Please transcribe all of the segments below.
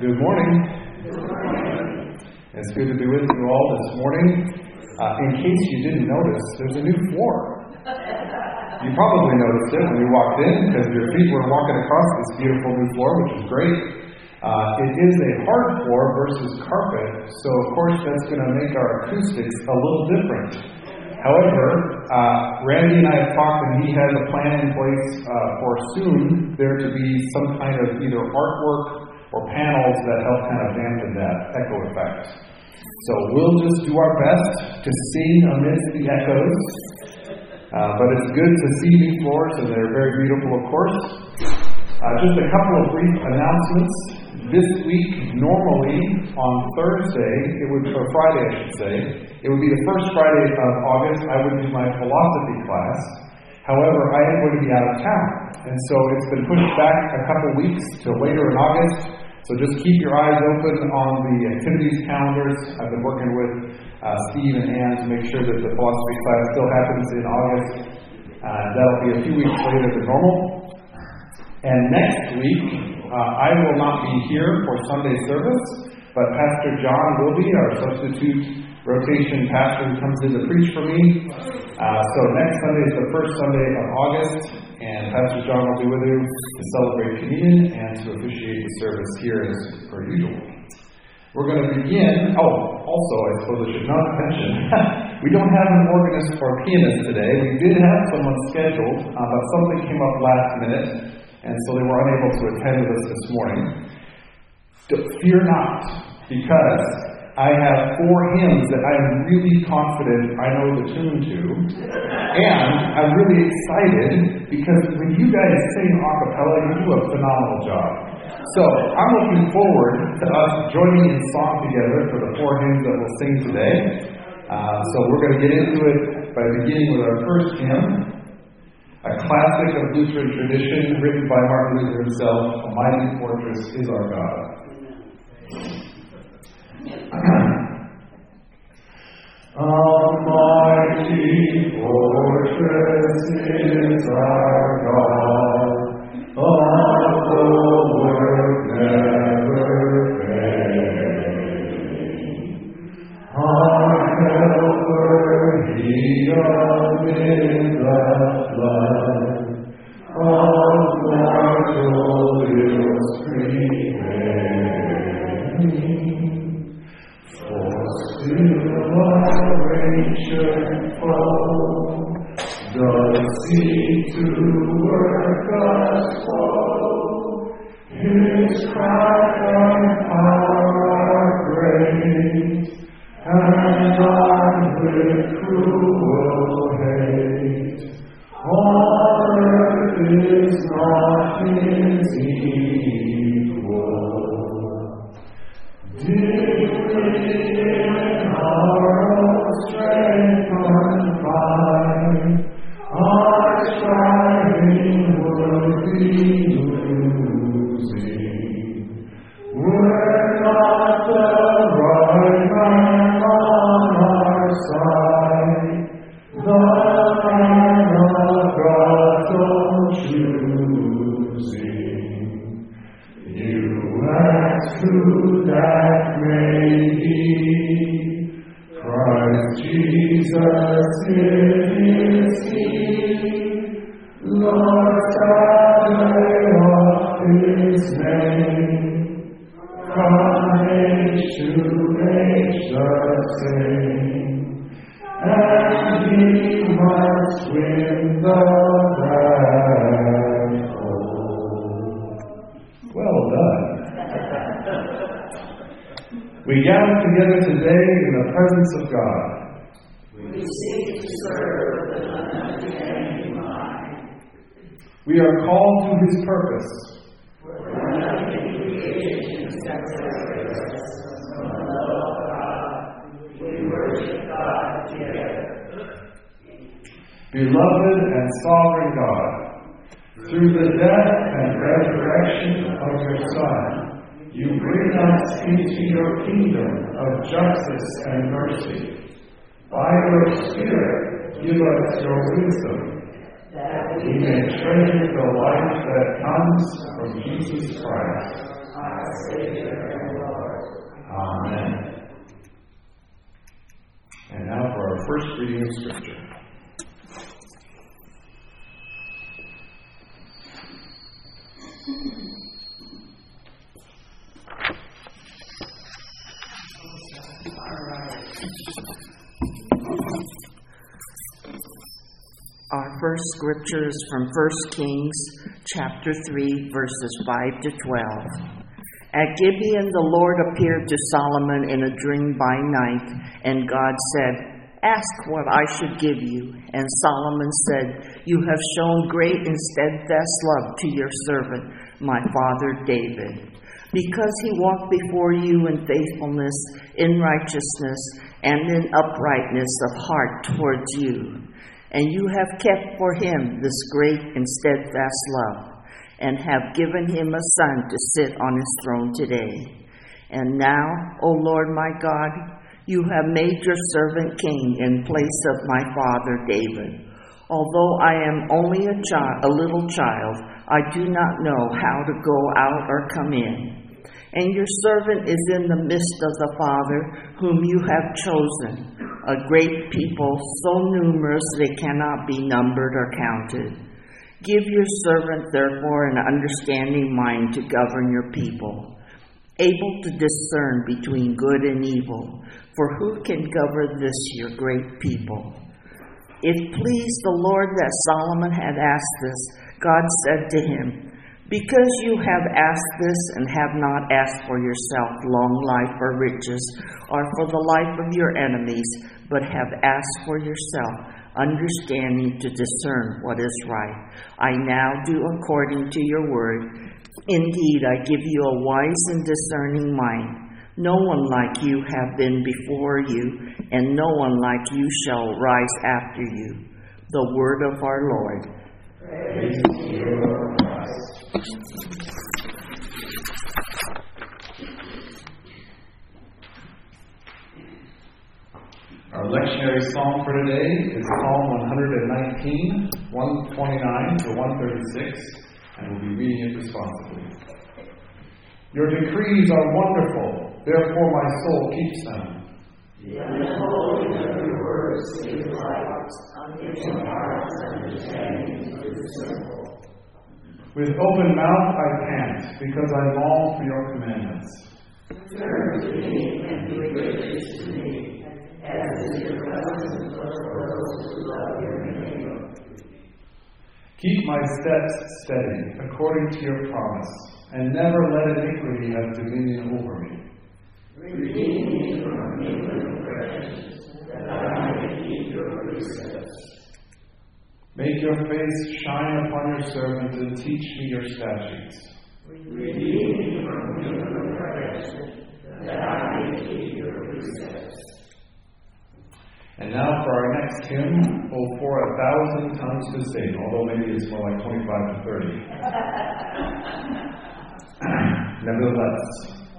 Good morning. It's good to be with you all this morning. Uh, in case you didn't notice, there's a new floor. You probably noticed it when you walked in because your feet were walking across this beautiful new floor, which is great. Uh, it is a hard floor versus carpet, so of course that's going to make our acoustics a little different. However, uh, Randy and I have talked, and he has a plan in place uh, for soon there to be some kind of either artwork or panels that help kind of dampen that echo effect. So we'll just do our best to sing amidst the echoes. Uh, but it's good to see new floors, and they're very beautiful, of course. Uh, just a couple of brief announcements. This week, normally on Thursday, it would or Friday, I should say, it would be the first Friday of August. I would do my philosophy class. However, I am going to be out of town, and so it's been pushed back a couple weeks to later in August. So just keep your eyes open on the activities calendars. I've been working with uh, Steve and Ann to make sure that the philosophy class still happens in August. Uh, that'll be a few weeks later than normal. And next week, uh, I will not be here for Sunday service, but Pastor John will be, our substitute rotation pastor comes in to preach for me. Uh, so next Sunday is the first Sunday of August, and Pastor John will be with you to celebrate communion and to officiate the service here as per usual. We're going to begin. Oh, also, I suppose I should not mention, we don't have an organist or pianist today. We did have someone scheduled, uh, but something came up last minute, and so they were unable to attend with us this morning. Fear not, because I have four hymns that I am really confident I know the tune to. And I'm really excited because when you guys sing a cappella, you do a phenomenal job. So I'm looking forward to us joining in song together for the four hymns that we'll sing today. Uh, so we're going to get into it by beginning with our first hymn, a classic of Lutheran tradition written by Martin Luther himself, A Mighty Fortress is Our God. Almighty fortress is our We gather together today in the presence of God. We seek to serve with an unending mind. We are called to His purpose. For nothing creation separates from the love of God. We worship God together. Beloved and sovereign God, through the death and resurrection of your Son, You bring us into your kingdom of justice and mercy. By your Spirit, give us your wisdom, that we may treasure the life that comes from Jesus Christ, our Savior and Lord. Amen. And now for our first reading of Scripture. Our first scripture is from 1 Kings chapter 3 verses 5 to 12. At Gibeon the Lord appeared to Solomon in a dream by night, and God said, Ask what I should give you. And Solomon said, You have shown great and steadfast love to your servant, my father David, because he walked before you in faithfulness, in righteousness, and in uprightness of heart towards you. And you have kept for him this great and steadfast love, and have given him a son to sit on his throne today. And now, O Lord my God, you have made your servant king in place of my father David. Although I am only a child, a little child, I do not know how to go out or come in. And your servant is in the midst of the Father whom you have chosen, a great people, so numerous they cannot be numbered or counted. Give your servant, therefore, an understanding mind to govern your people, able to discern between good and evil. For who can govern this, your great people? It pleased the Lord that Solomon had asked this. God said to him, because you have asked this and have not asked for yourself long life or riches, or for the life of your enemies, but have asked for yourself understanding to discern what is right. I now do according to your word. Indeed, I give you a wise and discerning mind. No one like you have been before you, and no one like you shall rise after you. The word of our Lord. Praise you, Our lectionary psalm for today is Psalm 119, 129 to 136, and we'll be reading it responsibly. Your decrees are wonderful, therefore my soul keeps them. The unholy of your words light, understanding. With open mouth I pant, because I long for your commandments. Turn to me and be gracious to me, Keep my steps steady, according to your promise, and never let iniquity have dominion over me. Redeem me from. Make your face shine upon your servant and teach me your statutes. Redeem me from human oppression, that I may keep your precepts. And now for our next hymn, Oh, for a thousand tongues to sing, although maybe it's more like 25 to 30. Nevertheless,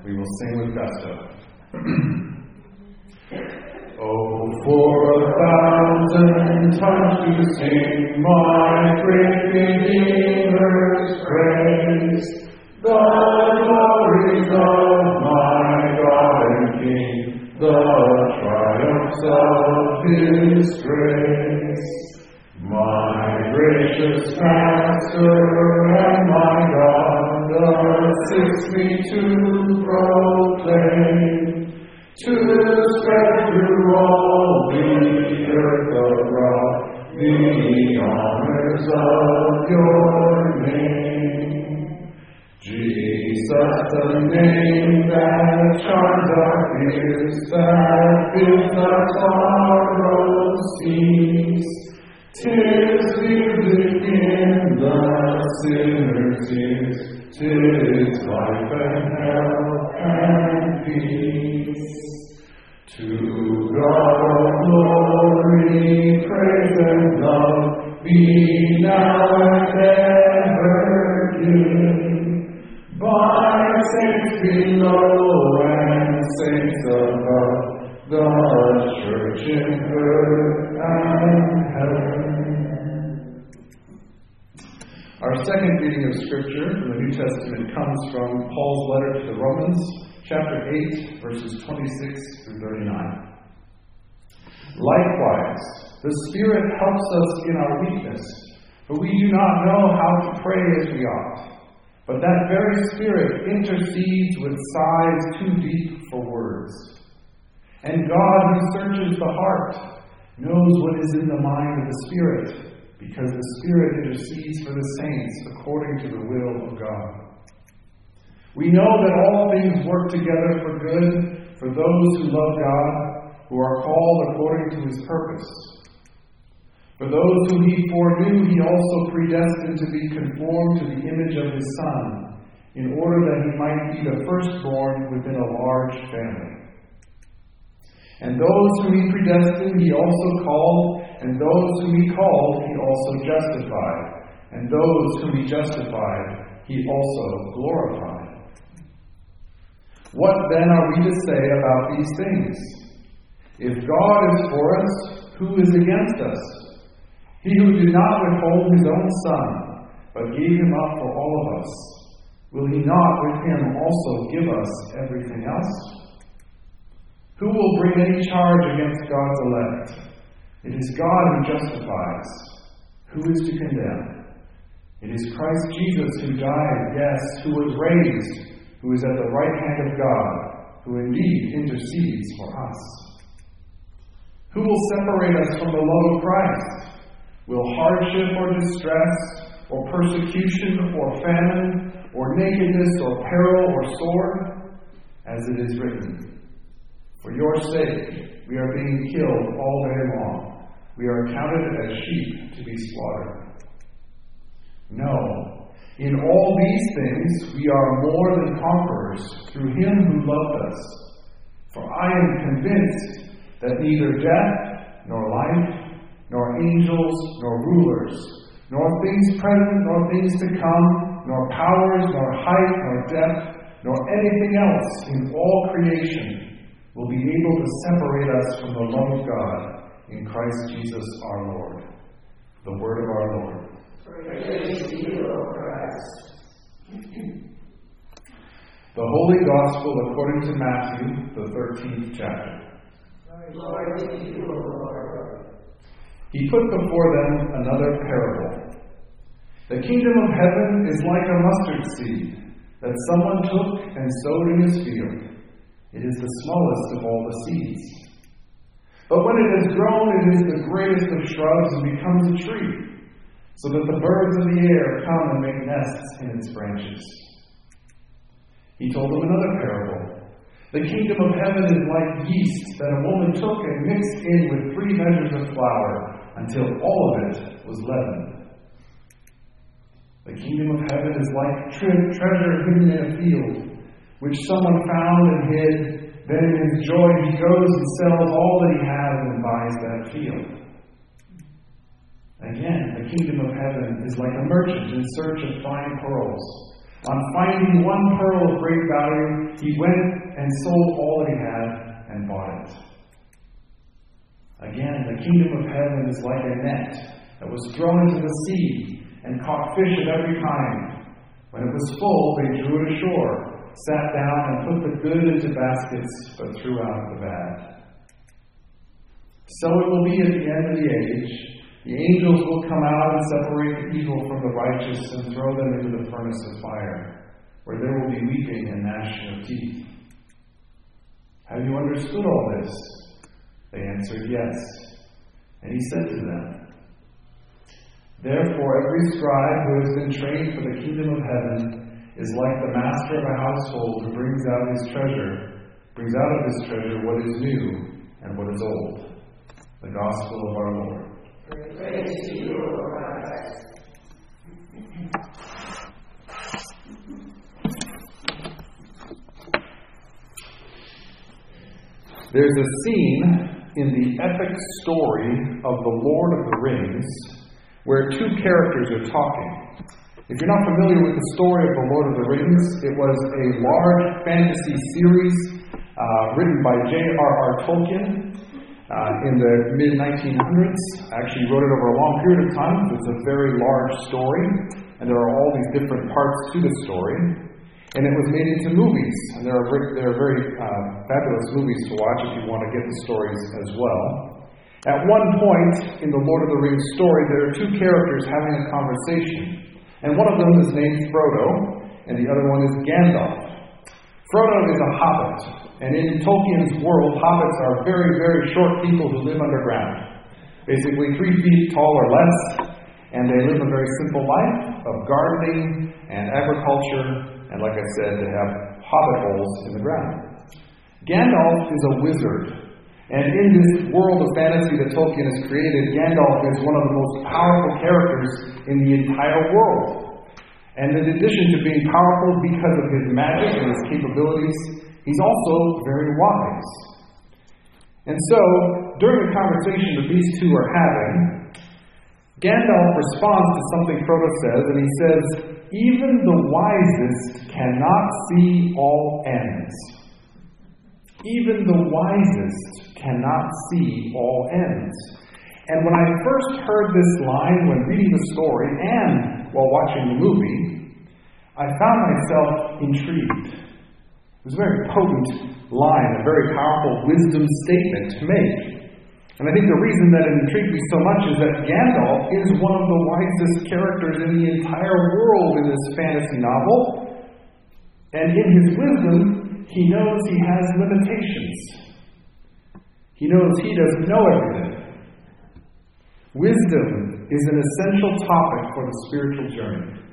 we will sing with gusto. Oh, for a thousand times to sing my great Redeemer's praise, the glories of my God and King, the of His grace. My gracious Master and my God assist me to proclaim to spread through all the earth abroad the honors of your name. Jesus, the name that charms our ears, that bids our sorrow cease. Tis music in the sinner's ears, tis life and health and peace. To God glory, praise and love be now and ever given by saints below and saints above, the church in earth and heaven. Our second reading of Scripture from the New Testament comes from Paul's letter to the Romans, chapter 8, verses 26 through 39. Likewise, the Spirit helps us in our weakness, for we do not know how to pray as we ought. But that very Spirit intercedes with sighs too deep for words. And God, who searches the heart, knows what is in the mind of the Spirit because the Spirit intercedes for the saints according to the will of God. We know that all things work together for good for those who love God, who are called according to his purpose. For those whom he foreknew, he also predestined to be conformed to the image of his Son, in order that he might be the firstborn within a large family. And those whom he predestined, he also called. And those whom he called, he also justified. And those whom he justified, he also glorified. What then are we to say about these things? If God is for us, who is against us? He who did not withhold his own Son, but gave him up for all of us, will he not with him also give us everything else? Who will bring any charge against God's elect? It is God who justifies. Who is to condemn? It is Christ Jesus who died, yes, who was raised, who is at the right hand of God, who indeed intercedes for us. Who will separate us from the love of Christ? Will hardship or distress, or persecution, or famine, or nakedness, or peril, or sword? As it is written, For your sake we are being killed all day long. We are counted as sheep to be slaughtered. No, in all these things we are more than conquerors through him who loved us. For I am convinced that neither death, nor life, nor angels, nor rulers, nor things present, nor things to come, nor powers, nor height, nor depth, nor anything else in all creation will be able to separate us from the love of God in Christ Jesus our Lord. The word of our Lord. Praise to you, O Christ. The Holy Gospel according to Matthew, the 13th chapter. Glory to you, O Lord. He put before them another parable. The kingdom of heaven is like a mustard seed that someone took and sowed in his field. It is the smallest of all the seeds. But when it has grown, it is the greatest of shrubs and becomes a tree, so that the birds of the air come and make nests in its branches. He told them another parable. The kingdom of heaven is like yeast that a woman took and mixed in with three measures of flour until all of it was leavened. The kingdom of heaven is like tre- treasure hidden in a field, which someone found and hid. Then in his joy he goes and sells all that he has and buys that field. Again, the kingdom of heaven is like a merchant in search of fine pearls. On finding one pearl of great value, he went and sold all that he had. Again, the kingdom of heaven is like a net that was thrown into the sea and caught fish of every kind. When it was full, they drew it ashore, sat down, and put the good into baskets, but threw out the bad. So it will be at the end of the age. The angels will come out and separate the evil from the righteous and throw them into the furnace of fire, where there will be weeping and gnashing of teeth. Have you understood all this? They answered, Yes. And he said to them, Therefore, every scribe who has been trained for the kingdom of heaven is like the master of a household who brings out his treasure, brings out of his treasure what is new and what is old. The gospel of our Lord. Praise to you, Christ. There's a scene in the epic story of the Lord of the Rings where two characters are talking. If you're not familiar with the story of the Lord of the Rings, it was a large fantasy series uh, written by J.R.R. Tolkien. in the mid 1900s. I actually wrote it over a long period of time. It's a very large story, and there are all these different parts to the story. And it was made into movies, and there are, there are very uh, fabulous movies to watch if you want to get the stories as well. At one point in the Lord of the Rings story, there are two characters having a conversation, and one of them is named Frodo, and the other one is Gandalf. Frodo is a hobbit, and in Tolkien's world, hobbits are very, very short people who live underground. Basically, three feet tall or less, and they live a very simple life of gardening and agriculture, and like I said, they have hobbit holes in the ground. Gandalf is a wizard, and in this world of fantasy that Tolkien has created, Gandalf is one of the most powerful characters in the entire world. And in addition to being powerful because of his magic and his capabilities, he's also very wise. And so, during the conversation that these two are having, Gandalf responds to something Frodo says, and he says, Even the wisest cannot see all ends. Even the wisest cannot see all ends. And when I first heard this line when reading the story and while watching the movie, I found myself intrigued. It was a very potent line, a very powerful wisdom statement to make. And I think the reason that it intrigued me so much is that Gandalf is one of the wisest characters in the entire world in this fantasy novel. And in his wisdom, he knows he has limitations. He knows he doesn't know everything. Wisdom is an essential topic for the spiritual journey.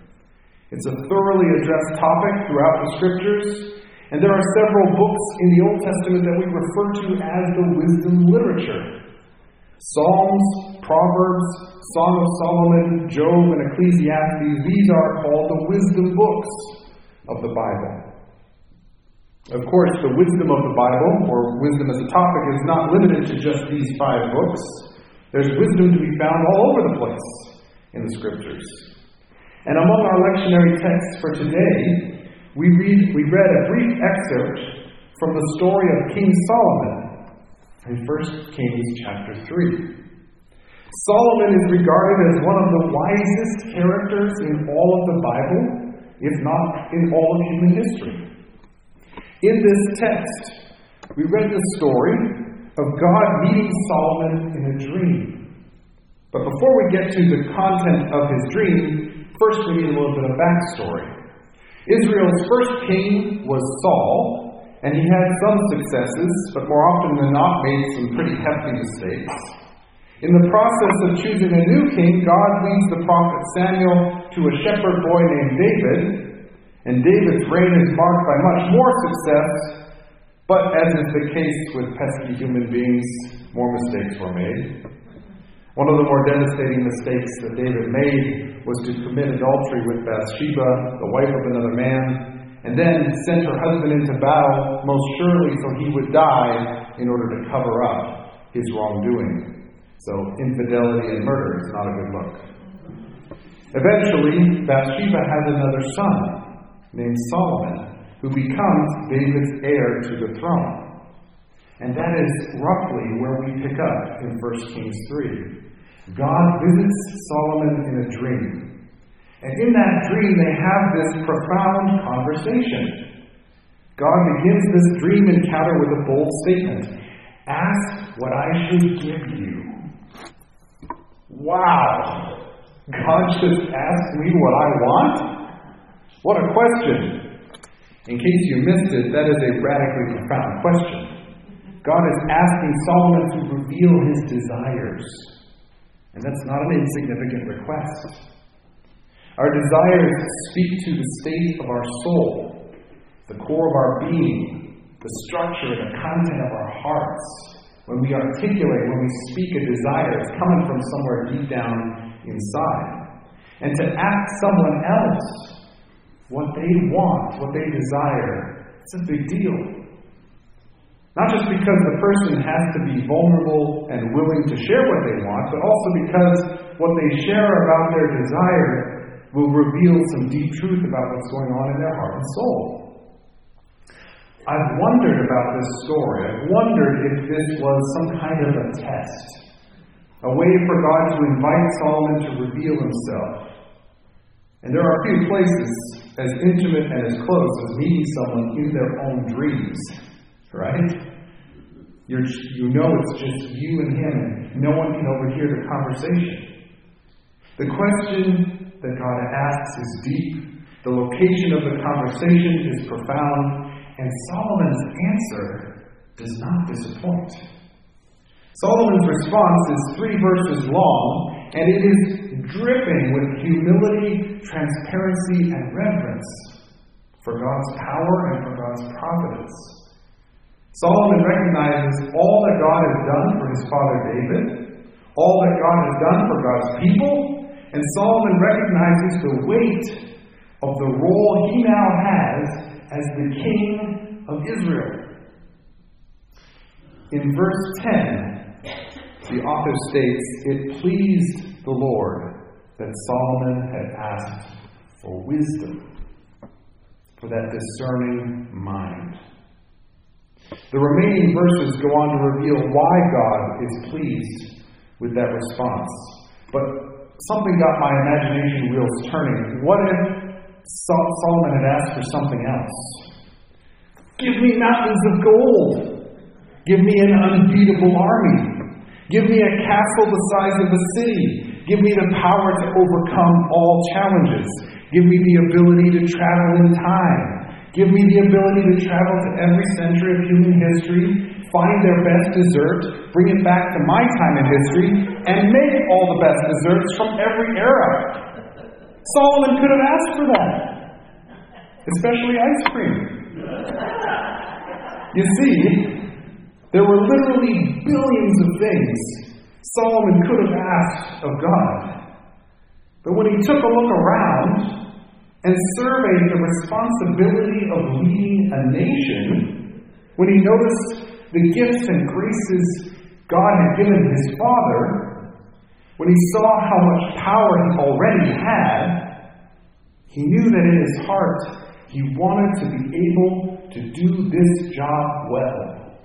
It's a thoroughly addressed topic throughout the scriptures, and there are several books in the Old Testament that we refer to as the wisdom literature. Psalms, Proverbs, Song of Solomon, Job, and Ecclesiastes, these are called the wisdom books of the Bible. Of course, the wisdom of the Bible, or wisdom as a topic, is not limited to just these five books. There's wisdom to be found all over the place in the scriptures. And among our lectionary texts for today, we read we read a brief excerpt from the story of King Solomon in 1 Kings chapter 3. Solomon is regarded as one of the wisest characters in all of the Bible, if not in all of human history. In this text, we read the story of God meeting Solomon in a dream. But before we get to the content of his dream, first we need a little bit of backstory. Israel's first king was Saul, and he had some successes, but more often than not made some pretty hefty mistakes. In the process of choosing a new king, God leads the prophet Samuel to a shepherd boy named David, and David's reign is marked by much more success but as is the case with pesky human beings, more mistakes were made. One of the more devastating mistakes that David made was to commit adultery with Bathsheba, the wife of another man, and then sent her husband into battle, most surely so he would die in order to cover up his wrongdoing. So, infidelity and murder is not a good look. Eventually, Bathsheba has another son named Solomon who becomes David's heir to the throne. And that is roughly where we pick up in 1 Kings 3. God visits Solomon in a dream. And in that dream, they have this profound conversation. God begins this dream encounter with a bold statement Ask what I should give you. Wow! God just asked me what I want? What a question! In case you missed it, that is a radically profound question. God is asking Solomon to reveal his desires. And that's not an insignificant request. Our desires speak to the state of our soul, the core of our being, the structure and the content of our hearts. When we articulate, when we speak a desire, it's coming from somewhere deep down inside. And to ask someone else what they want, what they desire. It's a big deal. Not just because the person has to be vulnerable and willing to share what they want, but also because what they share about their desire will reveal some deep truth about what's going on in their heart and soul. I've wondered about this story. I've wondered if this was some kind of a test, a way for God to invite Solomon to reveal himself. And there are few places as intimate and as close as meeting someone in their own dreams, right? You're, you know it's just you and him, and no one can overhear the conversation. The question that God asks is deep, the location of the conversation is profound, and Solomon's answer does not disappoint. Solomon's response is three verses long, and it is dripping with humility, transparency, and reverence for God's power and for God's providence. Solomon recognizes all that God has done for his father David, all that God has done for God's people, and Solomon recognizes the weight of the role he now has as the king of Israel. In verse 10, the author states, It pleased the Lord that Solomon had asked for wisdom, for that discerning mind. The remaining verses go on to reveal why God is pleased with that response. But something got my imagination wheels turning. What if Solomon had asked for something else. Give me mountains of gold. Give me an unbeatable army. Give me a castle the size of a city. Give me the power to overcome all challenges. Give me the ability to travel in time. Give me the ability to travel to every century of human history, find their best dessert, bring it back to my time in history, and make all the best desserts from every era. Solomon could have asked for that, especially ice cream. You see, there were literally billions of things Solomon could have asked of God. But when he took a look around and surveyed the responsibility of leading a nation, when he noticed the gifts and graces God had given his father, when he saw how much power he already had, he knew that in his heart he wanted to be able to do this job well.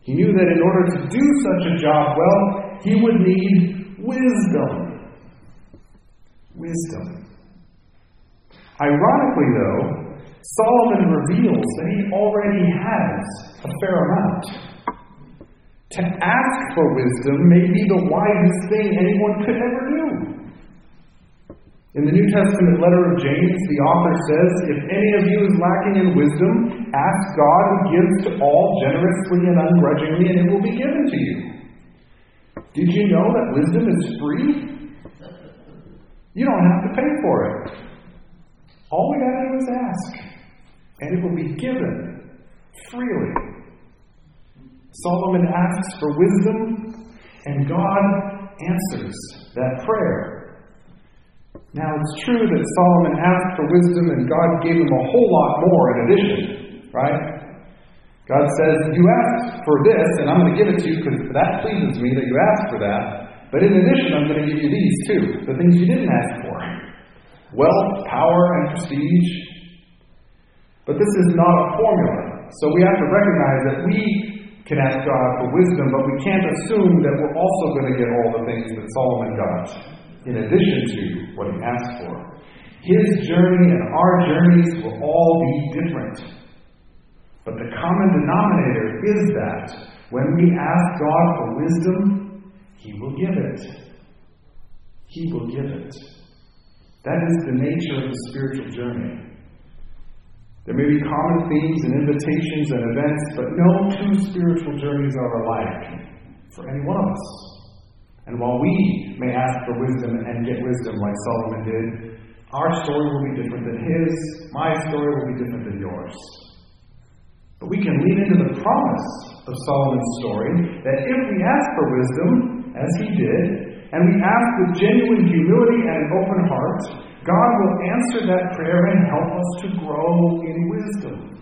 He knew that in order to do such a job well, he would need wisdom. Wisdom. Ironically, though, Solomon reveals that he already has a fair amount. To ask for wisdom may be the wisest thing anyone could ever do. In the New Testament letter of James, the author says, If any of you is lacking in wisdom, ask God who gives to all generously and ungrudgingly, and it will be given to you. Did you know that wisdom is free? You don't have to pay for it. All we got to do is ask, and it will be given freely. Solomon asks for wisdom, and God answers that prayer. Now, it's true that Solomon asked for wisdom, and God gave him a whole lot more in addition, right? God says, You asked for this, and I'm going to give it to you because that pleases me that you asked for that. But in addition, I'm going to give you these too the things you didn't ask for wealth, power, and prestige. But this is not a formula. So we have to recognize that we can ask God for wisdom, but we can't assume that we're also going to get all the things that Solomon got, in addition to what he asked for. His journey and our journeys will all be different. But the common denominator is that when we ask God for wisdom, He will give it. He will give it. That is the nature of the spiritual journey. There may be common themes and invitations and events, but no two spiritual journeys are alike for any one of us. And while we may ask for wisdom and get wisdom like Solomon did, our story will be different than his, my story will be different than yours. But we can lean into the promise of Solomon's story that if we ask for wisdom, as he did, and we ask with genuine humility and an open heart, God will answer that prayer and help us to grow in wisdom.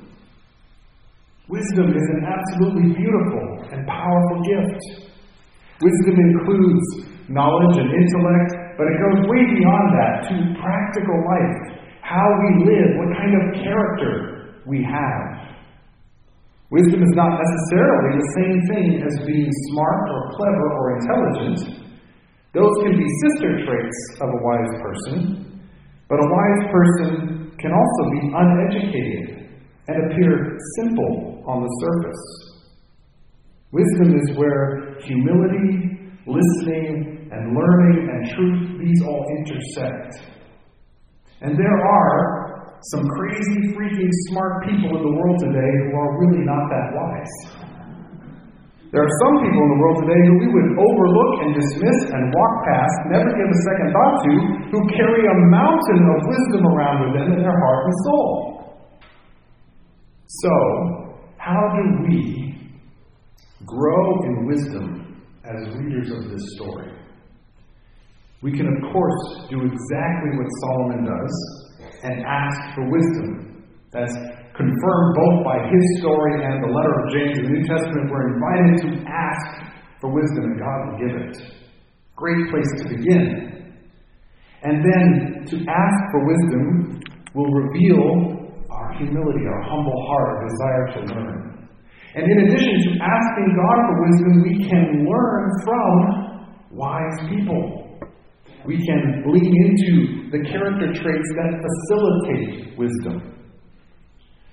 Wisdom is an absolutely beautiful and powerful gift. Wisdom includes knowledge and intellect, but it goes way beyond that to practical life, how we live, what kind of character we have. Wisdom is not necessarily the same thing as being smart or clever or intelligent. Those can be sister traits of a wise person, but a wise person can also be uneducated and appear simple on the surface. Wisdom is where humility, listening, and learning and truth, these all intersect. And there are some crazy, freaking smart people in the world today who are really not that wise. There are some people in the world today who we would overlook and dismiss and walk past, never give a second thought to, who carry a mountain of wisdom around with them in their heart and soul. So, how do we grow in wisdom as readers of this story? We can, of course, do exactly what Solomon does and ask for wisdom. That's confirmed both by his story and the letter of James in the New Testament. We're invited to ask for wisdom, and God will give it. Great place to begin. And then to ask for wisdom will reveal our humility, our humble heart, our desire to learn. And in addition to asking God for wisdom, we can learn from wise people. We can lean into the character traits that facilitate wisdom.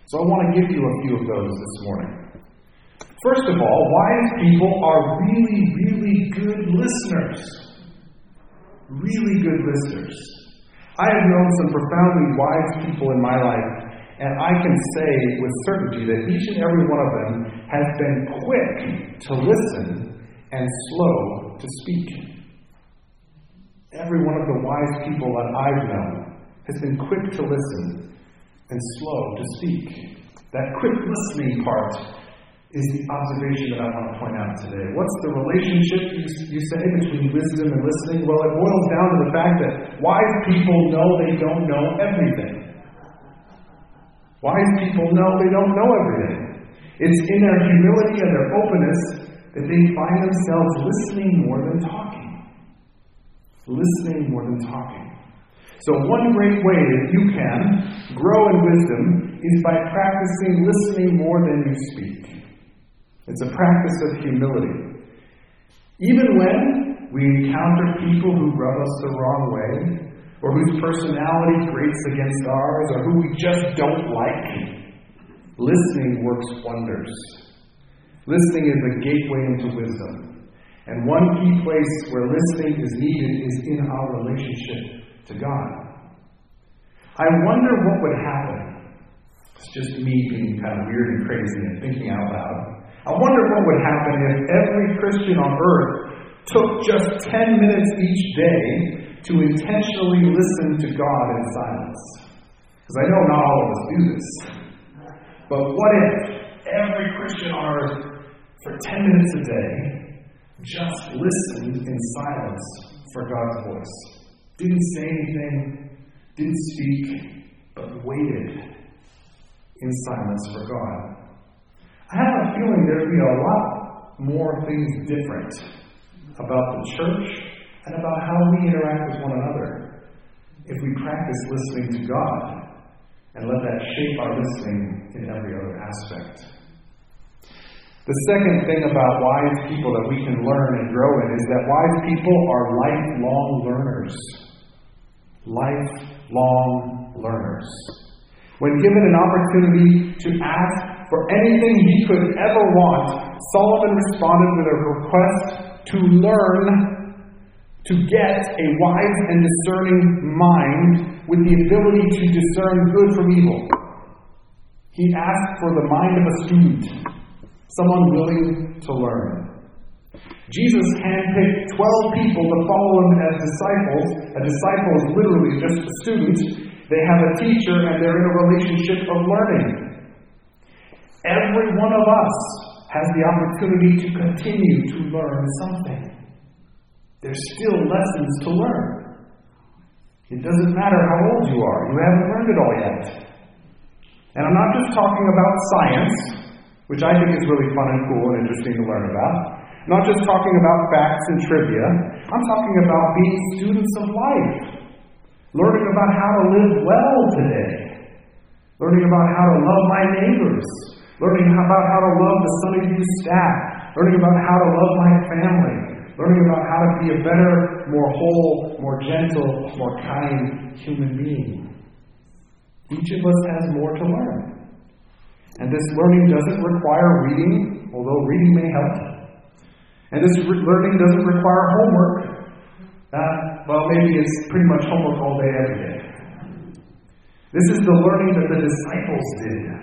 So I want to give you a few of those this morning. First of all, wise people are really, really good listeners. Really good listeners. I have known some profoundly wise people in my life, and I can say with certainty that each and every one of them has been quick to listen and slow to speak. Every one of the wise people that I've known has been quick to listen and slow to speak. That quick listening part is the observation that I want to point out today. What's the relationship, you, say, between wisdom and listening? Well, it boils down to the fact that wise people know they don't know everything. Wise people know they don't know everything. It's in their humility and their openness that they find themselves listening more than talking listening more than talking. So, one great way that you can grow in wisdom is by practicing listening more than you speak. It's a practice of humility. Even when we encounter people who rub us the wrong way, or whose personality grates against ours, or who we just don't like, listening works wonders. Listening is a gateway into wisdom. And one key place where listening is needed is in our relationship to God. I wonder what would happen. It's just me being kind of weird and crazy and thinking out loud. I wonder what would happen if every Christian on earth took just 10 minutes each day to intentionally listen to God in silence. Because I know not all of us do this. But what if every Christian on earth, for 10 minutes a day, just listened in silence for God's voice. Didn't say anything, didn't speak, but waited in silence for God. I have a feeling there'd be a lot more things different about the church and about how we interact with one another if we practice listening to God and let that shape our listening in every other aspect. The second thing about wise people that we can learn and grow in is that wise people are lifelong learners. Lifelong learners. When given an opportunity to ask for anything he could ever want, Solomon responded with a request to learn, to get a wise and discerning mind with the ability to discern good from evil. He asked for the mind of a student someone willing to learn. Jesus handpicked 12 people to follow him as disciples. A disciple is literally just a student. They have a teacher and they're in a relationship of learning. Every one of us has the opportunity to continue to learn something. There's still lessons to learn. It doesn't matter how old you are, you haven't learned it all yet. And I'm not just talking about science which I think is really fun and cool and interesting to learn about. not just talking about facts and trivia, I'm talking about being students of life, learning about how to live well today, learning about how to love my neighbors, learning about how to love the Sunny View staff, learning about how to love my family, learning about how to be a better, more whole, more gentle, more kind human being. Each of us has more to learn. And this learning doesn't require reading, although reading may help. And this re- learning doesn't require homework. Uh, well, maybe it's pretty much homework all day, every day. This is the learning that the disciples did.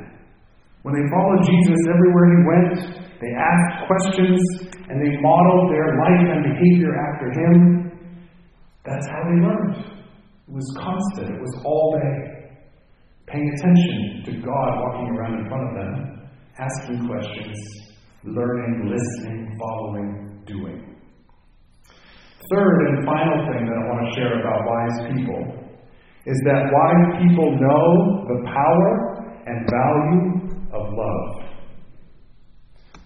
When they followed Jesus everywhere he went, they asked questions and they modeled their life and behavior after him. That's how they learned. It was constant, it was all day. Paying attention to God walking around in front of them, asking questions, learning, listening, following, doing. Third and final thing that I want to share about wise people is that wise people know the power and value of love.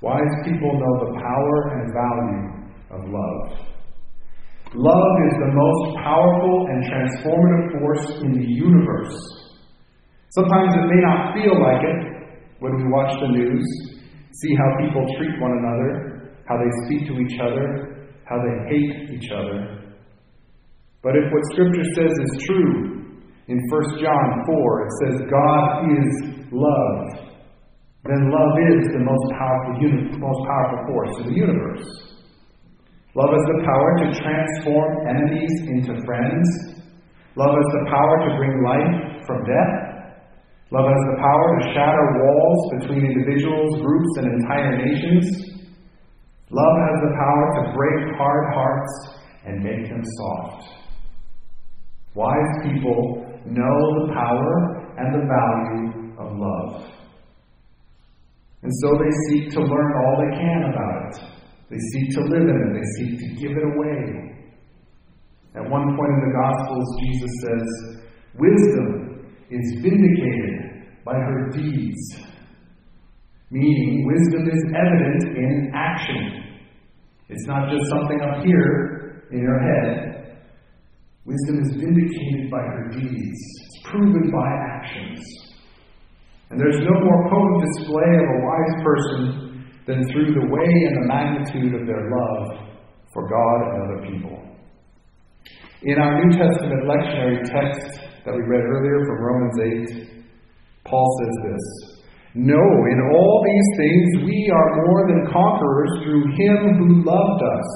Wise people know the power and value of love. Love is the most powerful and transformative force in the universe. Sometimes it may not feel like it when we watch the news, see how people treat one another, how they speak to each other, how they hate each other. But if what Scripture says is true, in 1 John 4, it says, God is love. Then love is the most powerful, uni- most powerful force in the universe. Love has the power to transform enemies into friends. Love has the power to bring life from death. Love has the power to shatter walls between individuals, groups, and entire nations. Love has the power to break hard hearts and make them soft. Wise people know the power and the value of love. And so they seek to learn all they can about it. They seek to live in it. They seek to give it away. At one point in the Gospels, Jesus says, Wisdom is vindicated by her deeds. Meaning, wisdom is evident in action. It's not just something up here in your head, Wisdom is vindicated by her deeds, it's proven by actions. And there's no more potent display of a wise person than through the way and the magnitude of their love for God and other people. In our New Testament lectionary text that we read earlier from Romans 8, Paul says this No, in all these things we are more than conquerors through him who loved us.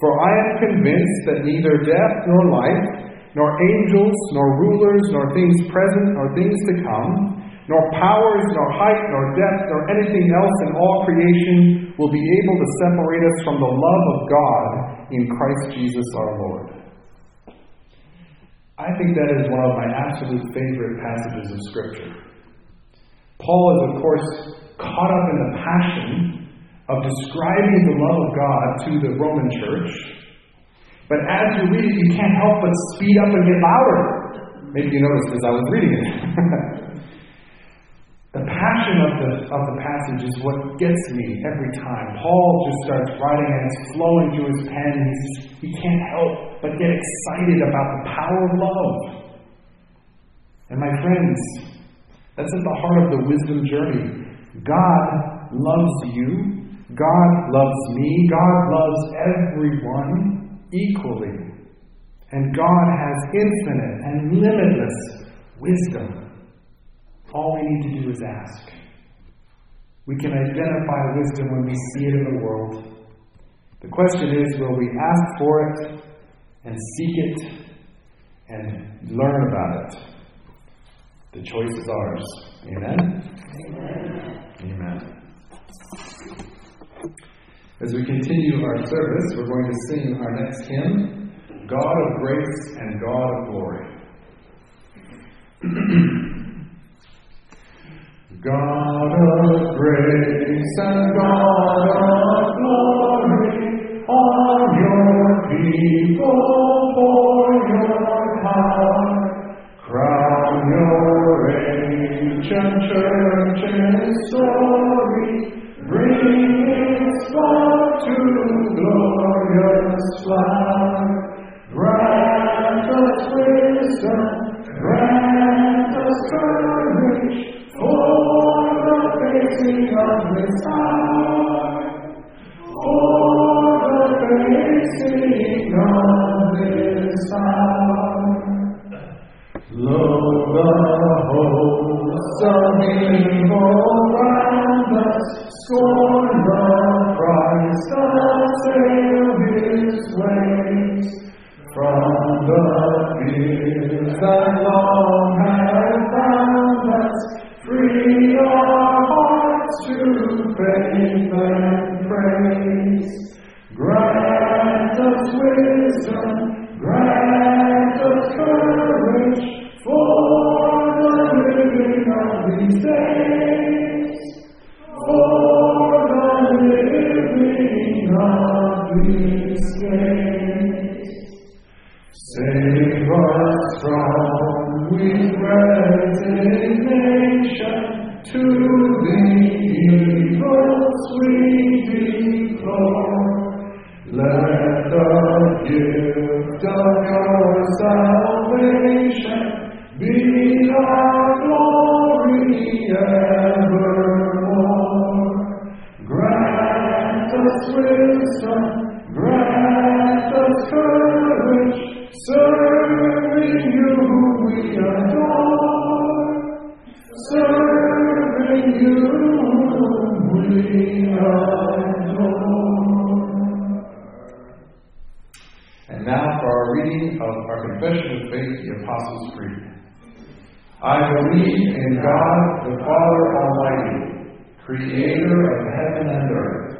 For I am convinced that neither death nor life, nor angels, nor rulers, nor things present, nor things to come, nor powers, nor height, nor depth, nor anything else in all creation will be able to separate us from the love of God in Christ Jesus our Lord. I think that is one of my absolute favorite passages of Scripture. Paul is, of course, caught up in the passion of describing the love of God to the Roman church. But as you read it, you can't help but speed up and get louder. Maybe you noticed as I was reading it. the passion of the, of the passage is what gets me every time. Paul just starts writing and it's flowing through his pen. He's, he can't help but get excited about the power of love. And my friends, that's at the heart of the wisdom journey. God loves you God loves me. God loves everyone equally. And God has infinite and limitless wisdom. All we need to do is ask. We can identify wisdom when we see it in the world. The question is will we ask for it and seek it and learn about it? The choice is ours. Amen? Amen. Amen. As we continue our service, we're going to sing our next hymn, God of Grace and God of Glory. God of grace and God of glory, on your people ancient church story, bring flock to glorious. Grant us wisdom, grant us courage for the facing side. Us wisdom, grant us courage, serving you we adore. Serving you we adore. And now for our reading of our Confession of Faith, the Apostles' Creed. I believe in God, the Father Almighty, creator of heaven and earth.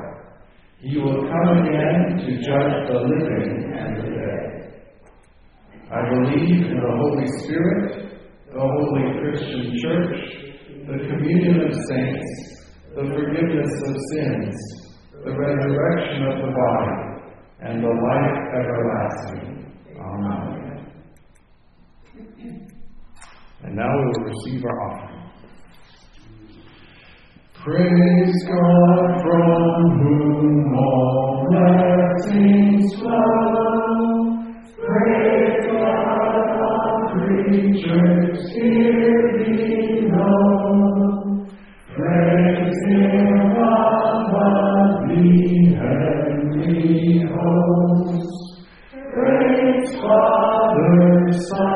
He will come again to judge the living and the dead. I believe in the Holy Spirit, the holy Christian Church, the communion of saints, the forgiveness of sins, the resurrection of the body, and the life everlasting. Amen. And now we will receive our offering. Praise God from whom all blessings flow. Praise God, all creatures here below. Praise Him above the heavenly host. Praise Father, Son,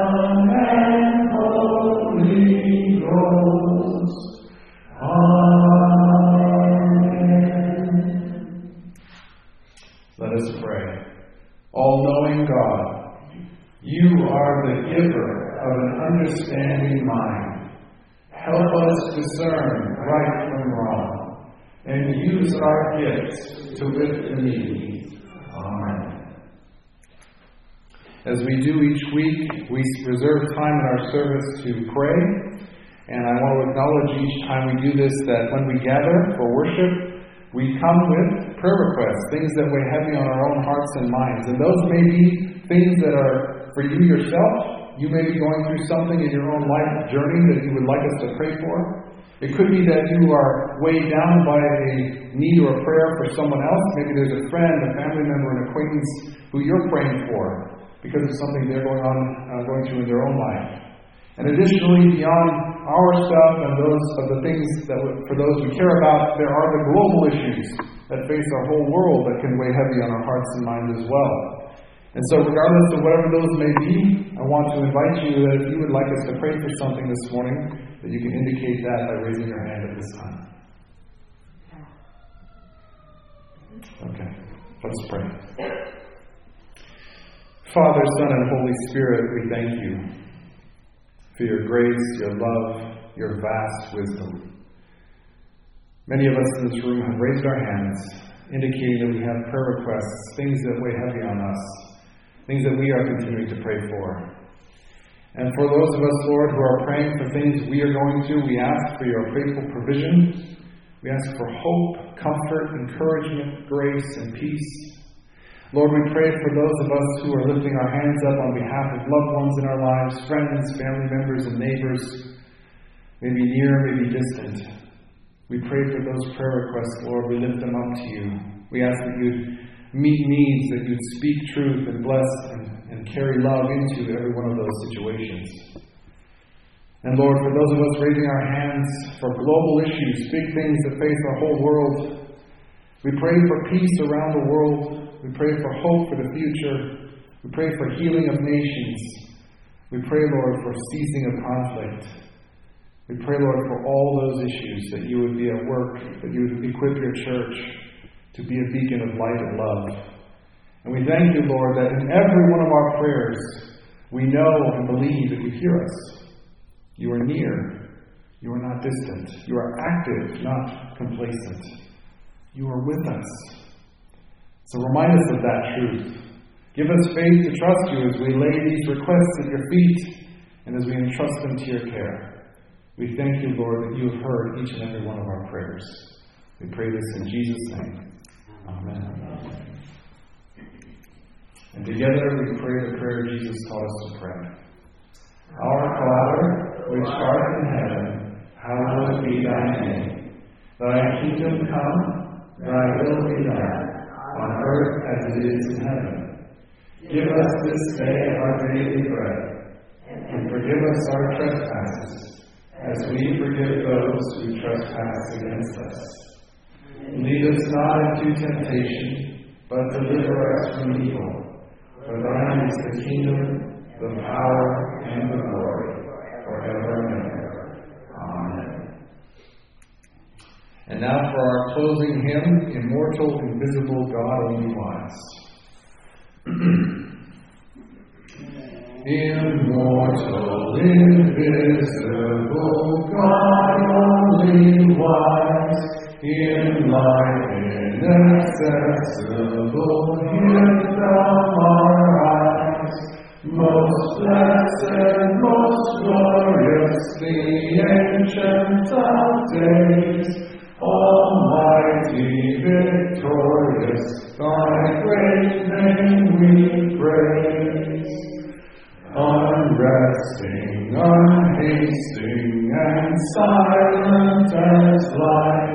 use our gifts to lift the needy. Amen. As we do each week, we reserve time in our service to pray. And I want to acknowledge each time we do this that when we gather for worship, we come with prayer requests, things that weigh heavy on our own hearts and minds. And those may be things that are for you yourself. You may be going through something in your own life journey that you would like us to pray for. It could be that you are weighed down by a need or a prayer for someone else. Maybe there's a friend, a family member, an acquaintance who you're praying for because of something they're going on, uh, going through in their own life. And additionally, beyond our stuff and those of the things that for those we care about, there are the global issues that face our whole world that can weigh heavy on our hearts and minds as well. And so, regardless of whatever those may be, I want to invite you that if you would like us to pray for something this morning, that you can indicate that by raising your hand at this time. Okay, let's pray. Father, Son, and Holy Spirit, we thank you for your grace, your love, your vast wisdom. Many of us in this room have raised our hands, indicating that we have prayer requests, things that weigh heavy on us, things that we are continuing to pray for. And for those of us, Lord, who are praying for things we are going through, we ask for your faithful provision. We ask for hope, comfort, encouragement, grace, and peace. Lord, we pray for those of us who are lifting our hands up on behalf of loved ones in our lives, friends, family members, and neighbors, maybe near, maybe distant. We pray for those prayer requests, Lord. We lift them up to you. We ask that you'd meet needs, that you'd speak truth and bless and, carry love into every one of those situations. And Lord, for those of us raising our hands for global issues, big things that face our whole world, we pray for peace around the world. We pray for hope for the future. We pray for healing of nations. We pray, Lord, for ceasing of conflict. We pray, Lord, for all those issues that you would be at work, that you would equip your church to be a beacon of light and love. And we thank you, Lord, that in every one of our prayers, we know and believe that you hear us. You are near. You are not distant. You are active, not complacent. You are with us. So remind us of that truth. Give us faith to trust you as we lay these requests at your feet and as we entrust them to your care. We thank you, Lord, that you have heard each and every one of our prayers. We pray this in Jesus' name. Amen. And together we pray the prayer Jesus taught us to pray. Our Father, which art in heaven, hallowed be thy name. Thy kingdom come, thy will be done, on earth as it is in heaven. Give us this day our daily bread, and forgive us our trespasses, as we forgive those who trespass against us. Lead us not into temptation, but deliver us from evil. For thine is the kingdom, the power, and the glory, forever and ever. Amen. And now for our closing hymn, Immortal, Invisible, God Only Wise. Immortal, invisible, God only wise, in life inaccessible, hid from our eyes. Most blessed, most glorious, the ancient of days, almighty, victorious, thy great name we praise. Unresting, unhasting, and silent as light,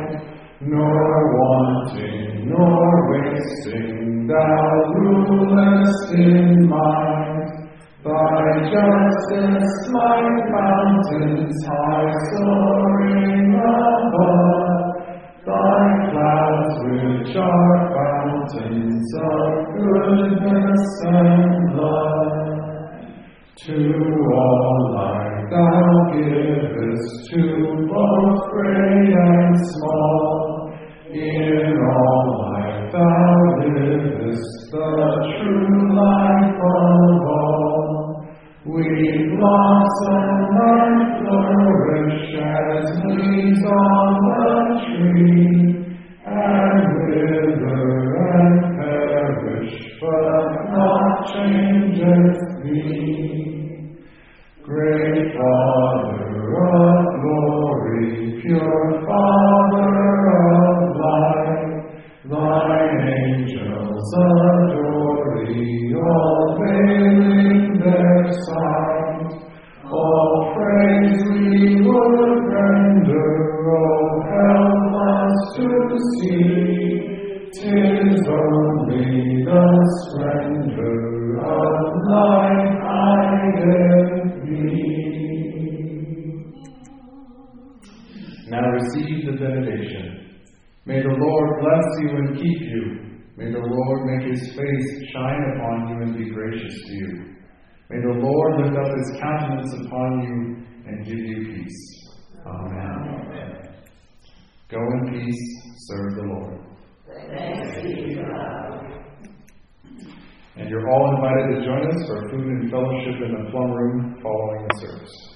nor wanting, nor wasting, thou rulest in might. Thy justice like mountains high soaring above, thy clouds which are fountains of goodness and love. To all life thou givest, to both great and small. In all up his countenance upon you and give you peace. Amen. Go in peace, serve the Lord. Thanks be to God. And you're all invited to join us for food and fellowship in the plum room following the service.